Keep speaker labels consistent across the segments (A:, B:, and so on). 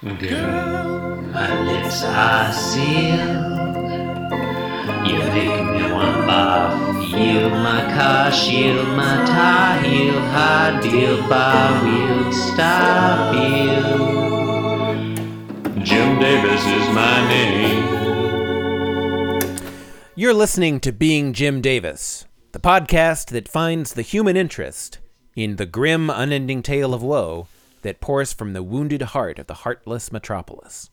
A: Girl, my lips are sealed. You make me want to barf. Yield my car, shield my tie, heel, high deal, bar wheel, stop you. Jim Davis is my name.
B: You're listening to Being Jim Davis, the podcast that finds the human interest in the grim, unending tale of woe that pours from the wounded heart of the heartless metropolis.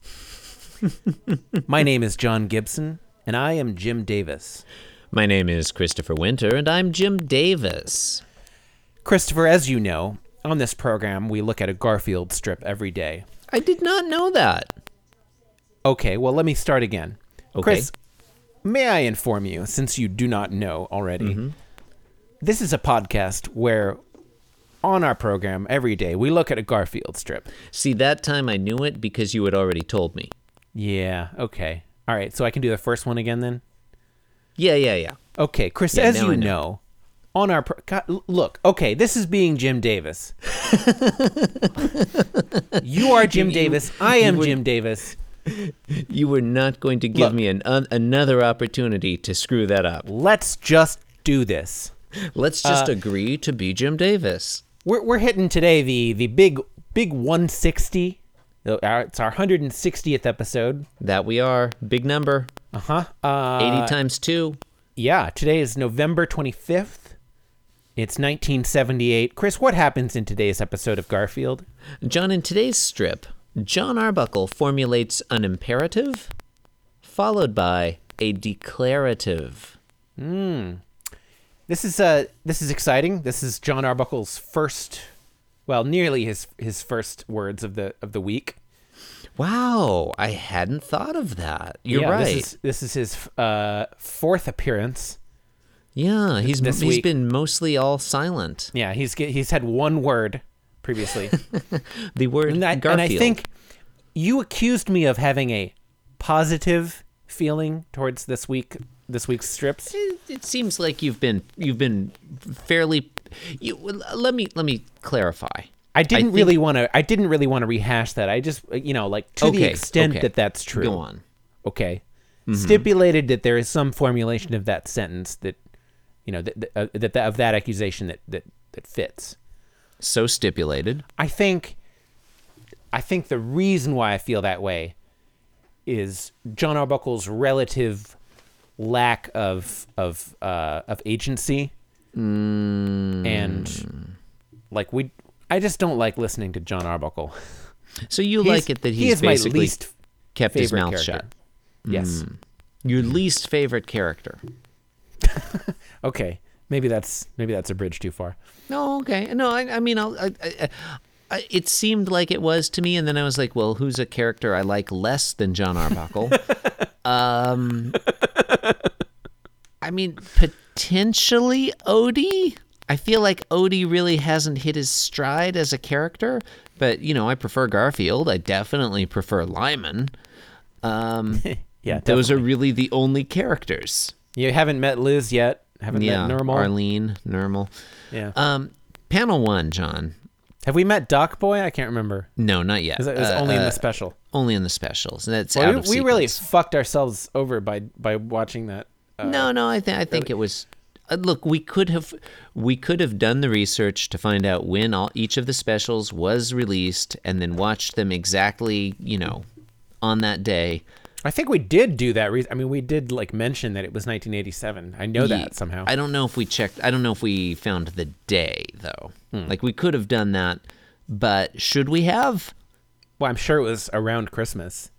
B: My name is John Gibson, and I am Jim Davis.
C: My name is Christopher Winter, and I'm Jim Davis.
B: Christopher, as you know, on this program, we look at a Garfield strip every day.
C: I did not know that.
B: Okay, well, let me start again.
C: Okay.
B: Chris, may I inform you, since you do not know already, mm-hmm. this is a podcast where on our program every day we look at a Garfield strip.
C: See, that time I knew it because you had already told me.
B: Yeah, okay. All right, so I can do the first one again then?
C: Yeah, yeah, yeah.
B: Okay, Chris,
C: Yeah,
B: as you know.
C: know.
B: on our pro- God, look, okay, this is being Jim Davis. you are Jim
C: You-
B: Davis. I am
C: were-
B: Jim Davis.
C: You were not going to give
B: Look.
C: me an, an another opportunity to screw that up.
B: Let's just do this.
C: Let's just uh, agree to be Jim Davis.
B: We're we're hitting today the the big big 160. Uh, It's our 160th episode.
C: That we are. Big number.
B: Uh-huh. Uh
C: 80 times 2.
B: Yeah, today is November 25th. It's 1978. Chris, what happens in today's episode of Garfield?
C: John, in today's strip, John Arbuckle formulates an imperative followed by a declarative.
B: This is uh this is exciting. This is John Arbuckle's first well, nearly his his first words of the of the week.
C: Wow, I hadn't thought of that. You're
B: Yeah,
C: right.
B: This is this is his uh fourth appearance.
C: yeah, he's
B: this
C: he's
B: week.
C: been mostly all silent.
B: Yeah, he's he's had one word previously.
C: The word
B: and, I, and I think you accused me of having a positive feeling towards this week this week's strips.
C: it, it seems like you've been you've been fairly. You, let me let me clarify.
B: I didn't
C: think-
B: really want to I didn't really want to rehash that. I just you know, like to the extent
C: okay.
B: that that's true.
C: Go on.
B: okay stipulated that there is some formulation of that sentence that you know that that, uh, that, that of that accusation that that that fits
C: So stipulated.
B: i think i think the reason why i feel that way is john arbuckle's relative lack of of uh of agency and like we i just don't like listening to john arbuckle
C: So you
B: He's-
C: like it that he's
B: he
C: basically
B: least
C: kept his mouth
B: character.
C: shut.
B: yes
C: Your least favorite character.
B: okay maybe that's maybe that's a bridge too far
C: No, okay. No, I, I mean, I'll, I, I, it seemed like it was to me, and then I was like, well, who's a character I like less than John Arbuckle? um, I mean, potentially Odie. I feel like Odie really hasn't hit his stride as a character, but you know, I prefer Garfield. I definitely prefer Lyman. Um,
B: yeah
C: those are really the only characters.
B: you haven't met liz yet haven't
C: Yeah,
B: met Nermal
C: Arlene, Nermal.
B: yeah
C: Um, panel one, John.
B: Have we met Doc Boy? I can't remember.
C: No, not yet.
B: It was,
C: Uh,
B: only in
C: uh,
B: the special.
C: only in the specials. That's
B: Well, we we really fucked ourselves over by by watching that. Uh,
C: no, no. I think I think it was. Uh, look, we could have we could have done the research to find out when all each of the specials was released, and then watched them exactly, you know, on that day.
B: I think we did do that. Re- I mean, we did like mention that it was 1987. I know
C: Ye-
B: that somehow.
C: I don't know if we checked. I don't know if we found the day though.
B: Hmm.
C: Like we could have done that, but should we have?
B: well, I'm sure it was around Christmas.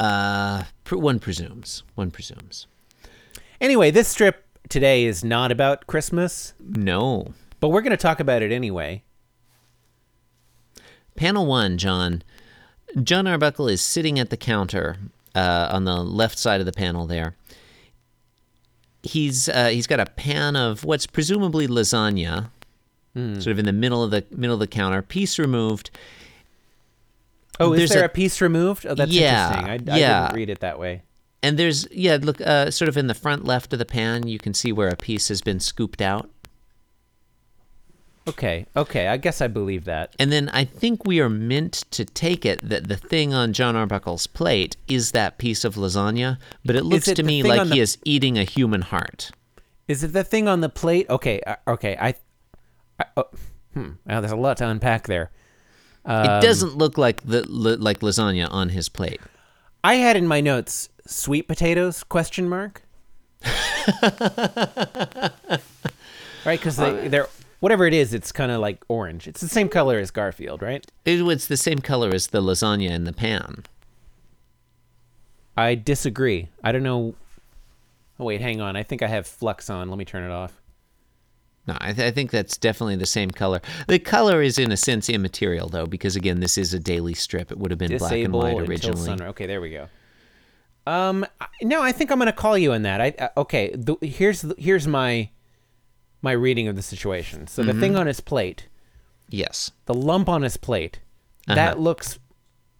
C: Uh, pr- one presumes. One presumes.
B: Anyway, this strip today is not about Christmas,
C: No.
B: but we're going to talk about it anyway.
C: Panel one, John. John Arbuckle is sitting at the counter uh, on the left side of the panel there. He's uh, he's got a pan of what's presumably lasagna, sort of in the middle of the middle of the counter, piece removed.
B: Oh, is
C: There's
B: there
C: a-
B: a, piece removed? Oh, that's
C: Yeah,
B: interesting. I, I
C: yeah.
B: didn't read it that way.
C: And there's yeah, look, uh, sort of in the front left of the pan, you can see where a piece has been scooped out.
B: Okay, okay, I guess I believe that.
C: And then I think we are meant to take it that the thing on John Arbuckle's plate is that piece of lasagna, but it looks
B: it
C: to me like
B: on
C: he is eating a human heart.
B: Is it the thing on the plate? Okay, uh, okay, I. I oh, hmm, well, there's a lot to unpack there. Um,
C: it doesn't look like the like lasagna on his plate.
B: I had in my notes sweet potatoes question mark. right, because they, they're whatever it is, it's kind of like orange. It's the same color as Garfield, right?
C: It was the same color as the lasagna in the pan.
B: I disagree. I don't know. Oh wait, hang on. I think I have flux on. Let me turn it off.
C: No, I, th- I think that's definitely the same color. The color is in a sense immaterial though, because again, this is a daily strip. It would have been black and
B: Disable
C: white originally.
B: sunrise. Okay, there we go. Um, no, I think I'm gonna call you on that. I uh, okay. The, here's the, here's my my reading of the situation. So the
C: Mm-hmm.
B: thing on his plate,
C: Yes.
B: the lump on his plate, that
C: Uh-huh.
B: looks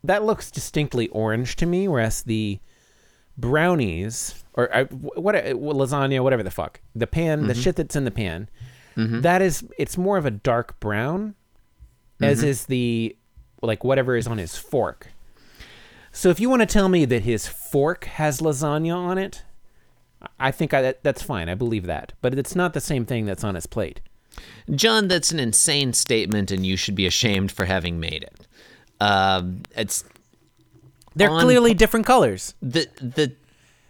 B: that looks distinctly orange to me, whereas the brownies or uh, what uh, lasagna, whatever the fuck, the pan,
C: Mm-hmm.
B: the shit that's in the pan, that is it's more of a dark brown, as
C: Mm-hmm.
B: is the like whatever is on his fork. So if you want to tell me that his fork has lasagna on it, I think I, that, that's fine. I believe that, but it's not the same thing that's on his plate.
C: John, that's an insane statement, and you should be ashamed for having made it. Um, it's
B: They're
C: On-
B: clearly different colors.
C: the the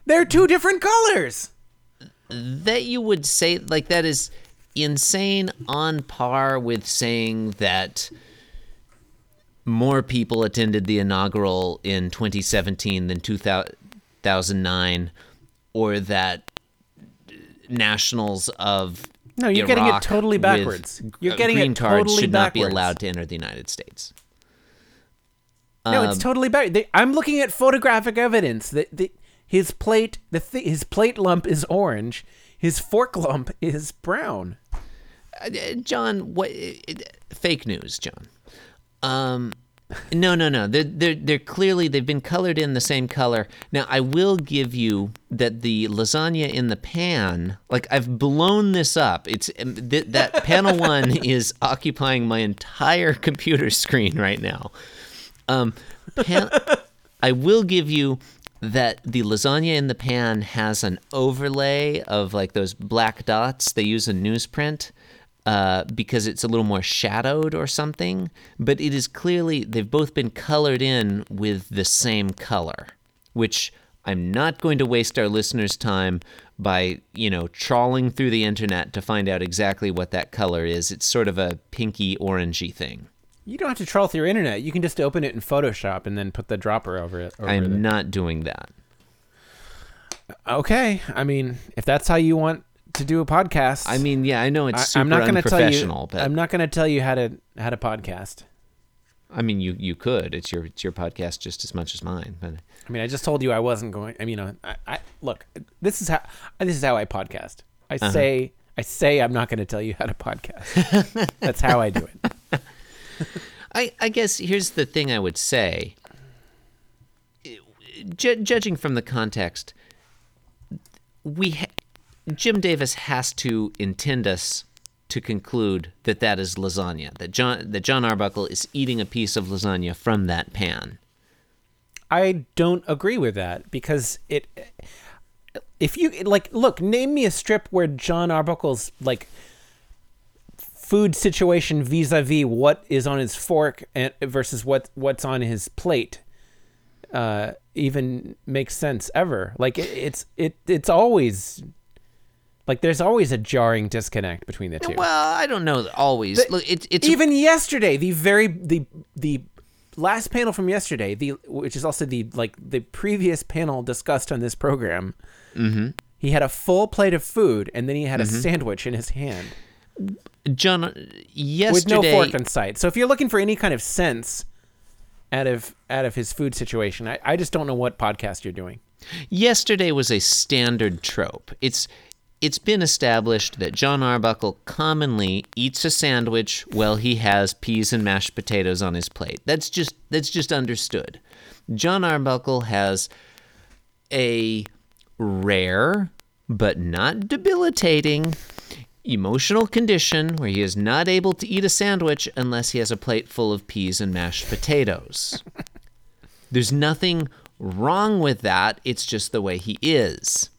B: They're two different colors.
C: that you would say like that is insane on par with saying that more people attended the inaugural in 2017 than 2009 or that nationals of
B: No, you're getting it totally backwards. You're
C: uh,
B: getting it
C: green cards
B: totally
C: should not be allowed to enter the United States.
B: No,
C: Um,
B: it's totally back. They, I'm looking at photographic evidence that the, his plate, the th- his plate lump is orange. His fork lump is brown.
C: Uh, John, what uh, fake news, John? Um, no, no, no. They're they're they're clearly they've been colored in the same color. Now, I will give you that the lasagna in the pan, like I've blown this up. It's um, th- that panel one is occupying my entire computer screen right now. Um, pan- I will give you that the lasagna in the pan has an overlay of like those black dots they use in newsprint uh, because it's a little more shadowed or something. But it is clearly they've both been colored in with the same color, which I'm not going to waste our listeners' time by you know trawling through the internet to find out exactly what that color is. It's sort of a pinky orangey thing.
B: You don't have to trawl through your internet. You can just open it in Photoshop and then put the dropper over it. Over
C: I'm not doing that.
B: okay. I mean, if that's how you want to do a podcast,
C: I mean, yeah, I know it's
B: I,
C: super
B: I'm not going to tell you.
C: but
B: I'm not going to tell you how to how to podcast.
C: I mean, you you could. It's your it's your podcast just as much as mine. But
B: I mean, I just told you I wasn't going. I mean, uh, I, I look. This is how this is how I podcast. I
C: Uh-huh.
B: say I say I'm not going to tell you how to podcast. That's how I do it.
C: I I guess here's the thing I would say. Ju- judging from the context, we ha- Jim Davis has to intend us to conclude that that is lasagna. That John that John Arbuckle is eating a piece of lasagna from that pan.
B: I don't agree with that because it. If you like, look, name me a strip where John Arbuckle's like food situation vis-a-vis what is on his fork and versus what what's on his plate uh even makes sense ever like it, it's it it's always like there's always a jarring disconnect between the two
C: Well, I don't know. Always look. It's it's
B: even yesterday the very the the last panel from yesterday the which is also the like the previous panel discussed on this program mm-hmm. he had a full plate of food and then he had a sandwich in his hand
C: John. yesterday with
B: no fork in sight so if you're looking for any kind of sense out of out of his food situation i, I just don't know what podcast you're doing
C: Yesterday was a standard trope. It's it's been established that John Arbuckle commonly eats a sandwich while he has peas and mashed potatoes on his plate. That's just that's just understood. John Arbuckle has a rare but not debilitating emotional condition where he is not able to eat a sandwich unless he has a plate full of peas and mashed potatoes. There's nothing wrong with that, it's just the way he is.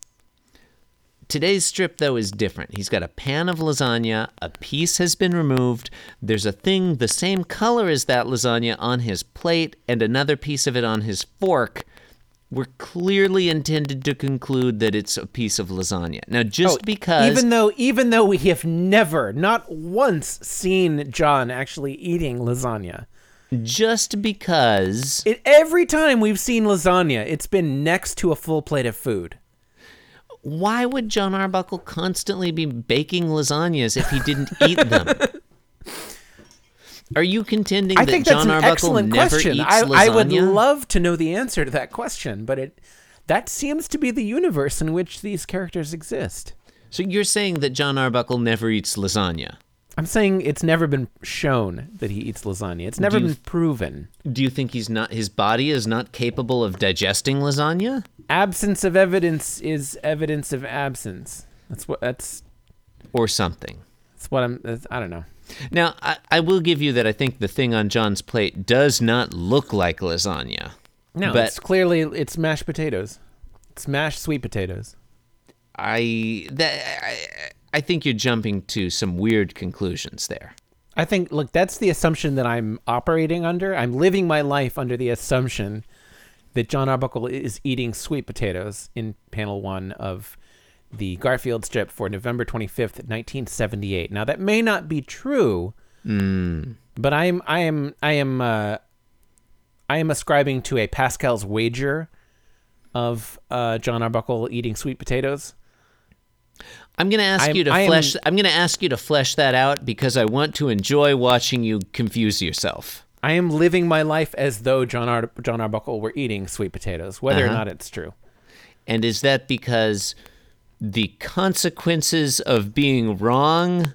C: Today's strip, though, is different. He's got a pan of lasagna, a piece has been removed, there's a thing the same color as that lasagna on his plate, and another piece of it on his fork. We're clearly intended to conclude that it's a piece of lasagna. Now, just oh, because.
B: Oh, even though even though we have never, not once, seen John actually eating lasagna.
C: just because.
B: It, every time we've seen lasagna, it's been next to a full plate of food.
C: Why would John Arbuckle constantly be baking lasagnas if he didn't eat them? Are you contending
B: I
C: that
B: think
C: John
B: an
C: Arbuckle
B: excellent
C: never
B: question.
C: eats
B: I,
C: lasagna?
B: I would love to know the answer to that question, but it that seems to be the universe in which these characters exist.
C: so you're saying that John Arbuckle never eats lasagna?
B: I'm saying it's never been shown that he eats lasagna. It's never
C: you-
B: been proven.
C: Do you think he's not? His body is not capable of digesting lasagna?
B: Absence of evidence is evidence of absence. That's what that's
C: or something.
B: that's what I'm that's, I don't know.
C: Now, I, I will give you that I think the thing on John's plate does not look like lasagna.
B: No,
C: But-
B: it's clearly it's mashed potatoes. It's mashed sweet potatoes.
C: I that I, I think you're jumping to some weird conclusions there.
B: I think look, that's the assumption that I'm operating under. I'm living my life under the assumption that John Arbuckle is eating sweet potatoes in panel 1 of the Garfield strip for November 25th, 1978. Now that may not be true, but I am I am I am uh, I am ascribing to a Pascal's wager of uh, John Arbuckle eating sweet potatoes.
C: I'm going to ask
B: I'm-
C: you to
B: I am-
C: flesh. I'm going to ask you to flesh that out because I want to enjoy watching you confuse yourself.
B: I am living my life as though John Ar- John Arbuckle were eating sweet potatoes, whether or
C: Uh-huh.
B: not it's true.
C: And is that because the consequences of being wrong?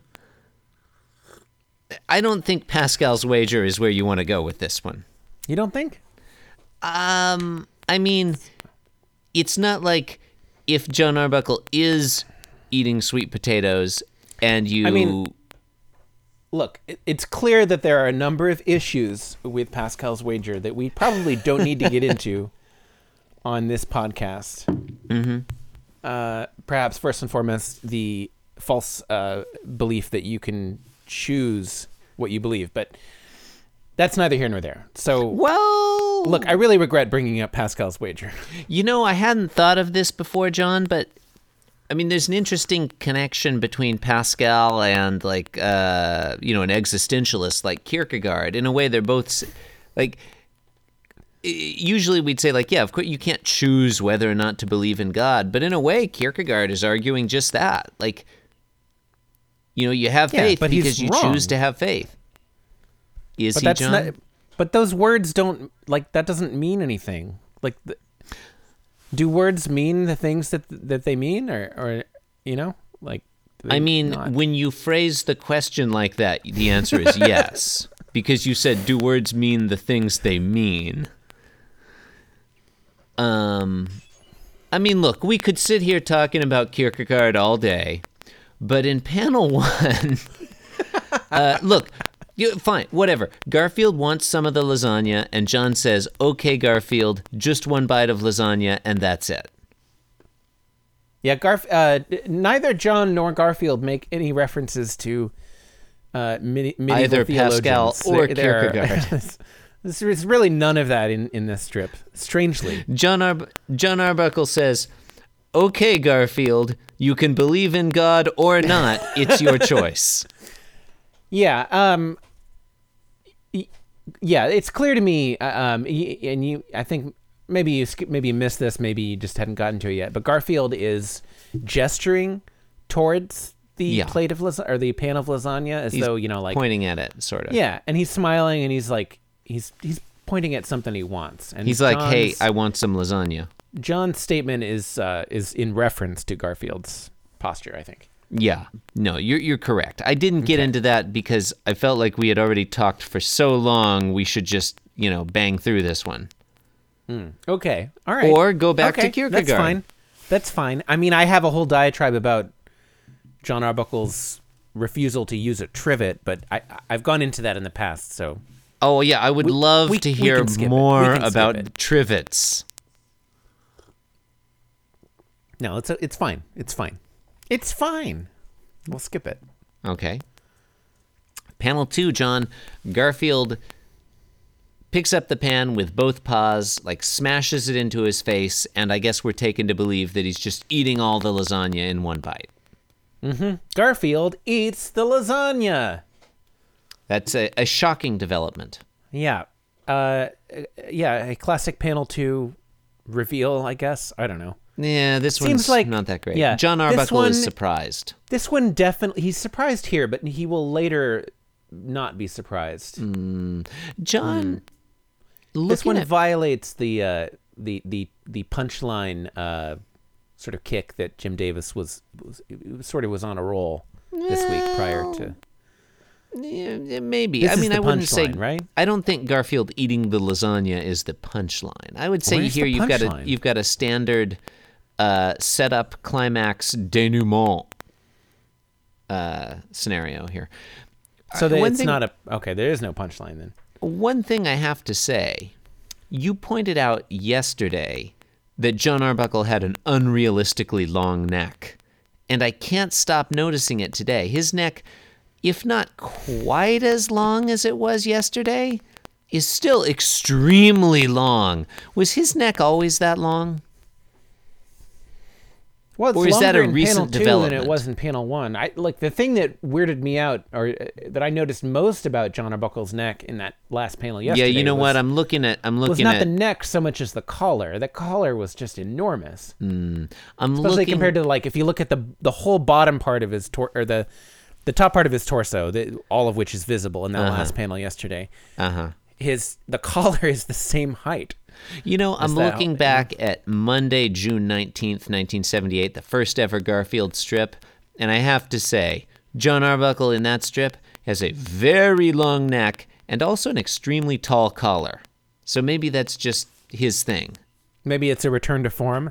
C: I don't think Pascal's wager is where you want to go with this one.
B: You don't think?
C: Um, I mean, it's not like if John Arbuckle is eating sweet potatoes and you.
B: I mean- Look, it's clear that there are a number of issues with Pascal's wager that we probably don't need to get into on this podcast. Mm-hmm. Uh, perhaps first and foremost, the false uh, belief that you can choose what you believe, but that's neither here nor there. So,
C: well,
B: look, I really regret bringing up Pascal's wager.
C: You know, I hadn't thought of this before, John, but I mean, there's an interesting connection between Pascal and like uh, you know an existentialist like Kierkegaard. In a way, they're both like. Usually, we'd say like, yeah, of course, you can't choose whether or not to believe in God, but in a way, Kierkegaard is arguing just that. Like, you know, you have
B: Yeah,
C: faith because you
B: wrong.
C: choose to have faith. Is
B: But
C: he,
B: that's
C: John?
B: not. But those words don't like that. Doesn't mean anything. Like, the, do words mean the things that that they mean, or or you know, like?
C: I mean,
B: not?
C: when you phrase the question like that, the answer is yes. because you said, do words mean the things they mean? Um, I mean, look, we could sit here talking about Kierkegaard all day, but in panel one, uh, look, you, fine, whatever. Garfield wants some of the lasagna, and John says, okay, Garfield, just one bite of lasagna, and that's it.
B: yeah, Garf. Uh, neither John nor Garfield make any references to uh, medieval
C: Either Pascal or
B: are-
C: Kierkegaard.
B: There's really none of that in, in this strip. Strangely,
C: John John Arbuckle says, "Okay, Garfield, you can believe in God or not. It's your choice."
B: Yeah. Um. Yeah, it's clear to me, uh, um, and you, I think maybe you maybe you missed this, maybe you just hadn't gotten to it yet. But Garfield is gesturing towards the
C: Yeah.
B: plate of lasagna or the pan of lasagna, as
C: He's
B: though you know, like
C: Pointing at it, sort of.
B: yeah, and he's smiling and he's like he's he's pointing at something he wants, and
C: He's like, "Hey, I want some lasagna."
B: John's statement is uh, is in reference to Garfield's posture, I think.
C: Yeah. No, you're you're correct. I didn't get into that because I felt like we had already talked for so long. We should just, you know, bang through this one. Hmm.
B: Okay. All right.
C: Or go back to Kierkegaard.
B: That's fine. That's fine. I mean, I have a whole diatribe about John Arbuckle's refusal to use a trivet, but I I've gone into that in the past, so
C: Oh yeah, I would love
B: we-
C: to hear
B: can skip it. We
C: more about trivets.
B: no, it's it's fine. It's fine. It's fine. We'll skip it.
C: Okay. Panel two, John. Garfield picks up the pan with both paws, like smashes it into his face, and I guess we're taken to believe that he's just eating all the lasagna in one bite.
B: Garfield eats the lasagna.
C: That's a, a shocking development.
B: Yeah. Uh, yeah, a classic panel two reveal, I guess. I don't know.
C: Yeah, this
B: Seems
C: one's
B: like-
C: not that great.
B: yeah,
C: John Arbuckle is surprised.
B: This one definitely he's surprised here, but he will later not be surprised.
C: John,
B: this one
C: at
B: violates the uh, the the the punchline uh, sort of kick that Jim Davis was, was sort of was on a roll this week prior to.
C: Yeah, maybe.
B: This
C: I mean, I wouldn't say.
B: right?
C: I don't think Garfield eating the lasagna is the punchline. I would say
B: Where's
C: here you've got a you've got a standard uh, setup, climax, denouement uh, scenario here.
B: So that it's
C: thing-
B: not a okay. There is no punchline then.
C: One thing I have to say, you pointed out yesterday that John Arbuckle had an unrealistically long neck, and I can't stop noticing it today. His neck, if not quite as long as it was yesterday, is still extremely long. Was his neck always that long?
B: Well,
C: Or is that a recent
B: panel two than
C: development?
B: it was in panel one. I like the thing that weirded me out, or uh, that I noticed most about John Arbuckle's neck in that last panel yesterday.
C: yeah, you know
B: was,
C: what? I'm looking at. I'm looking was
B: not
C: at.
B: the neck so much as the collar. The collar was just enormous,
C: I'm
B: especially
C: looking
B: compared to like if you look at the the whole bottom part of his tor- or the the top part of his torso, the, all of which is visible in that
C: Uh-huh.
B: last panel yesterday.
C: Uh huh.
B: His the collar is the same height.
C: You know, I'm looking back at Monday, June 19th, 1978, the first ever Garfield strip, and I have to say, John Arbuckle in that strip has a very long neck and also an extremely tall collar. So maybe that's just his thing.
B: Maybe it's a return to form.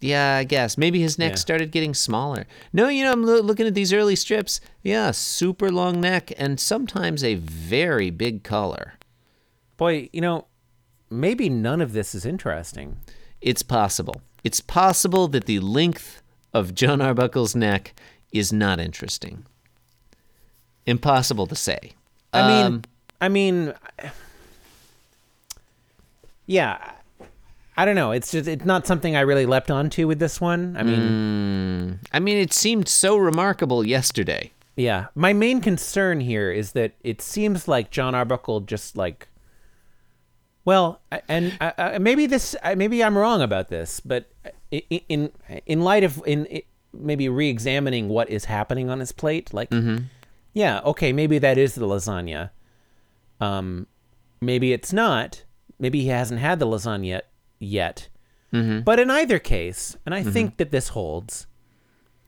C: Yeah, I guess. Maybe his neck
B: Yeah.
C: started getting smaller. No, you know, I'm loo- looking at these early strips. Yeah, super long neck and sometimes a very big collar.
B: Boy, you know, maybe none of this is interesting.
C: It's possible. It's possible that the length of John Arbuckle's neck is not interesting. Impossible to say.
B: I mean,
C: Um,
B: I mean, yeah, I don't know. It's just it's not something I really leapt onto with this one. I mean,
C: I mean, it seemed so remarkable yesterday.
B: yeah. My main concern here is that it seems like John Arbuckle just like, well, and I, maybe this, I- maybe I'm wrong about this, but in in light of in maybe re-examining what is happening on his plate, like, mm-hmm. yeah, okay, maybe that is the lasagna. Um, maybe it's not. Maybe he hasn't had the lasagna yet. Yet, But in either case, and I mm-hmm. think that this holds,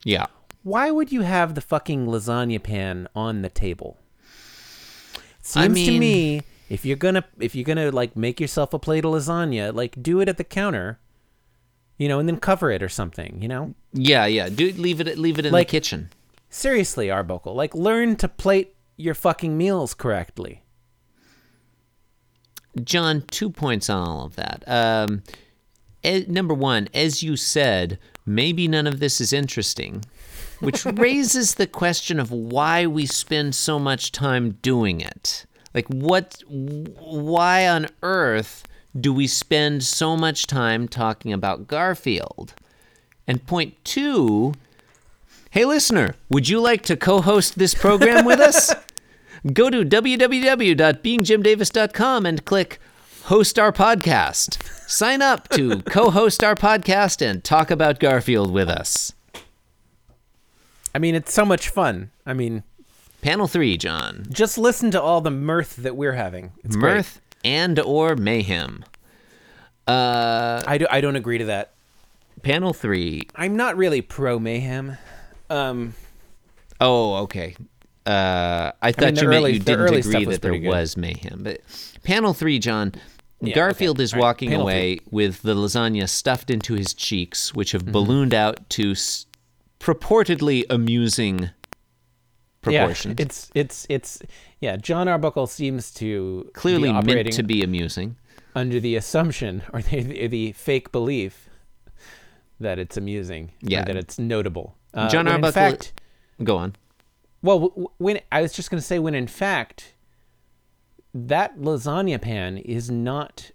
C: Yeah.
B: why would you have the fucking lasagna pan on the table? Seems
C: I
B: to me if you're gonna if you're gonna like make yourself a plate of lasagna, like do it at the counter, you know, and then cover it or something, you know.
C: Yeah, yeah. Do leave it leave it in
B: Like-
C: the kitchen.
B: Seriously, Arbuckle, like learn to plate your fucking meals correctly.
C: John, two points on all of that. Um, number one, as you said, maybe none of this is interesting, which raises the question of why we spend so much time doing it. Like, what? Why on earth do we spend so much time talking about Garfield? And point two, hey listener, would you like to co-host this program with us? Go to www.beingjimdavis.com and click host our podcast. Sign up to co host our podcast and talk about Garfield with us.
B: I mean, it's so much fun. I mean,
C: Panel three, John.
B: just listen to all the mirth that we're having. It's great.
C: Mirth and or mayhem. Uh,
B: I do. I don't agree to that.
C: panel three.
B: I'm not really pro mayhem. Um,
C: Oh, okay. Uh, I thought
B: the
C: you meant
B: early-
C: you didn't agree that there
B: good.
C: was mayhem. But panel three, John.
B: Yeah,
C: Garfield
B: okay.
C: is
B: right,
C: walking
B: panel
C: away with the lasagna stuffed into his cheeks, which
B: Mm-hmm.
C: have ballooned out to s- purportedly amusing proportions.
B: Yeah, it's it's it's yeah. John Arbuckle seems to
C: clearly
B: be
C: meant to be amusing.
B: under the assumption or the, the, fake belief that it's amusing,
C: Yeah.
B: that it's notable. Uh,
C: John Arbuckle.
B: fact,
C: go on.
B: well, when I was just going to say, when in fact, that lasagna pan is not.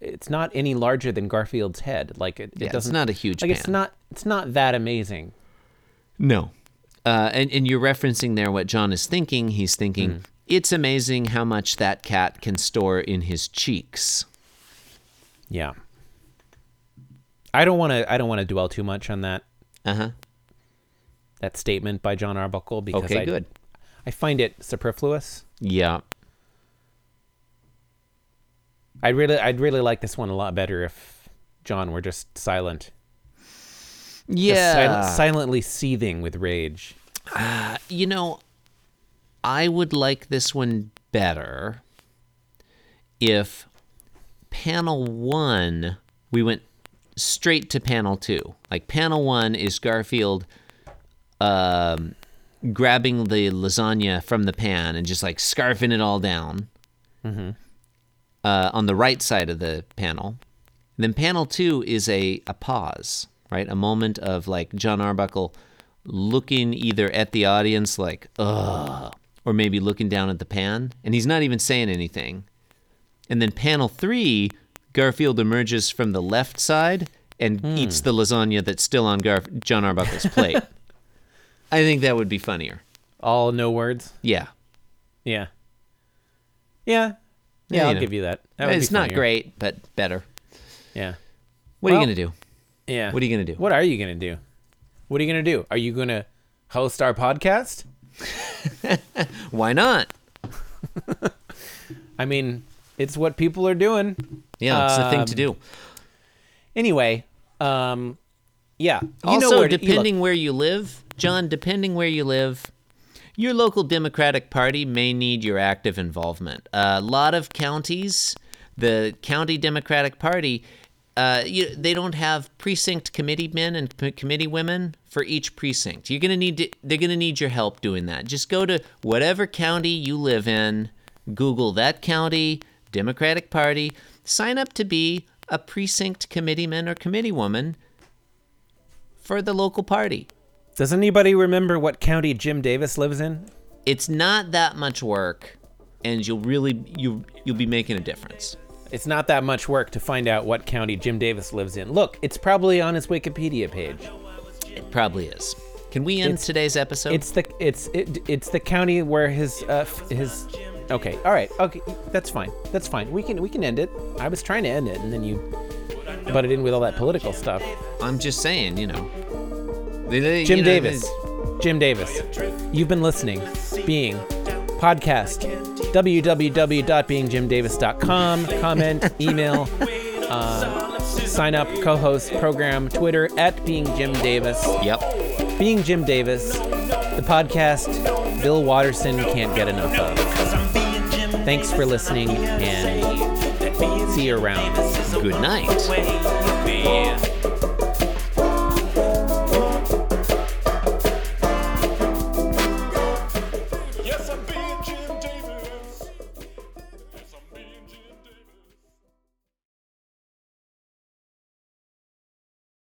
B: It's not any larger than Garfield's head. Like it, it
C: Yeah, it's
B: doesn't.
C: not a huge
B: Like it's not. It's not that amazing.
C: No. Uh, and, and you're referencing there what John is thinking. He's thinking,
B: Hmm.
C: it's amazing how much that cat can store in his cheeks.
B: Yeah. I don't want to. I don't want to dwell too much on that
C: Uh huh.
B: that statement by John Arbuckle because
C: Okay,
B: I,
C: good.
B: I find it superfluous.
C: Yeah.
B: I'd really, I'd really like this one a lot better if John were just silent,
C: Yeah.
B: sil- silently seething with rage.
C: you know, I would like this one better if panel one, we went straight to panel two. Like panel one is Garfield um, grabbing the lasagna from the pan and just like scarfing it all down uh, on the right side of the panel. then panel two is a, a pause, right? A moment of like John Arbuckle looking either at the audience like, ugh, or maybe looking down at the pan, and he's not even saying anything. And then panel three, Garfield emerges from the left side and hmm. eats the lasagna that's still on Garf- John Arbuckle's plate. I think that would be funnier.
B: All no words.
C: Yeah.
B: Yeah. Yeah. Yeah, I'll
C: know.
B: give you that. that would
C: it's not great, but better.
B: Yeah.
C: What are you going to do?
B: Yeah.
C: What are you going to do?
B: What are you gonna do? What are you gonna do? Are you gonna host our podcast?
C: Why not?
B: I mean, it's what people are doing.
C: Yeah, it's the thing to
B: Um,
C: do.
B: Anyway, um, yeah. You
C: also,
B: know where to, you
C: depending where you live, John, depending where you live, your local Democratic Party may need your active involvement. A lot of counties, the county Democratic Party, uh, you, they don't have precinct committee men and committee women for each precinct. You're gonna need to, they're gonna need your help doing that. Just go to whatever county you live in, Google that county Democratic Party, sign up to be a precinct committeeman or committee woman for the local party.
B: Does anybody remember what county Jim Davis lives in?
C: It's not that much work, and you'll really you you'll be making a difference.
B: It's not that much work to find out what county Jim Davis lives in. Look, it's probably on his Wikipedia page.
C: It probably is. Can we end
B: It's-
C: today's episode?
B: It's the it's it, it's the county where his uh his Okay, all right. Okay, that's fine. That's fine. We can we can end it. I was trying to end it and then you butted in with all that political stuff.
C: I'm just saying, you know.
B: Jim
C: you know,
B: Davis. Jim Davis. You've been listening. Being podcast. www.beingjimdavis.com. Comment, email, uh, sign up, co-host, program, Twitter at Being Jim Davis.
C: Yep.
B: Being Jim Davis, the podcast Bill Watterson can't get enough of. Thanks for listening and see you around.
C: Good night.
A: Yeah.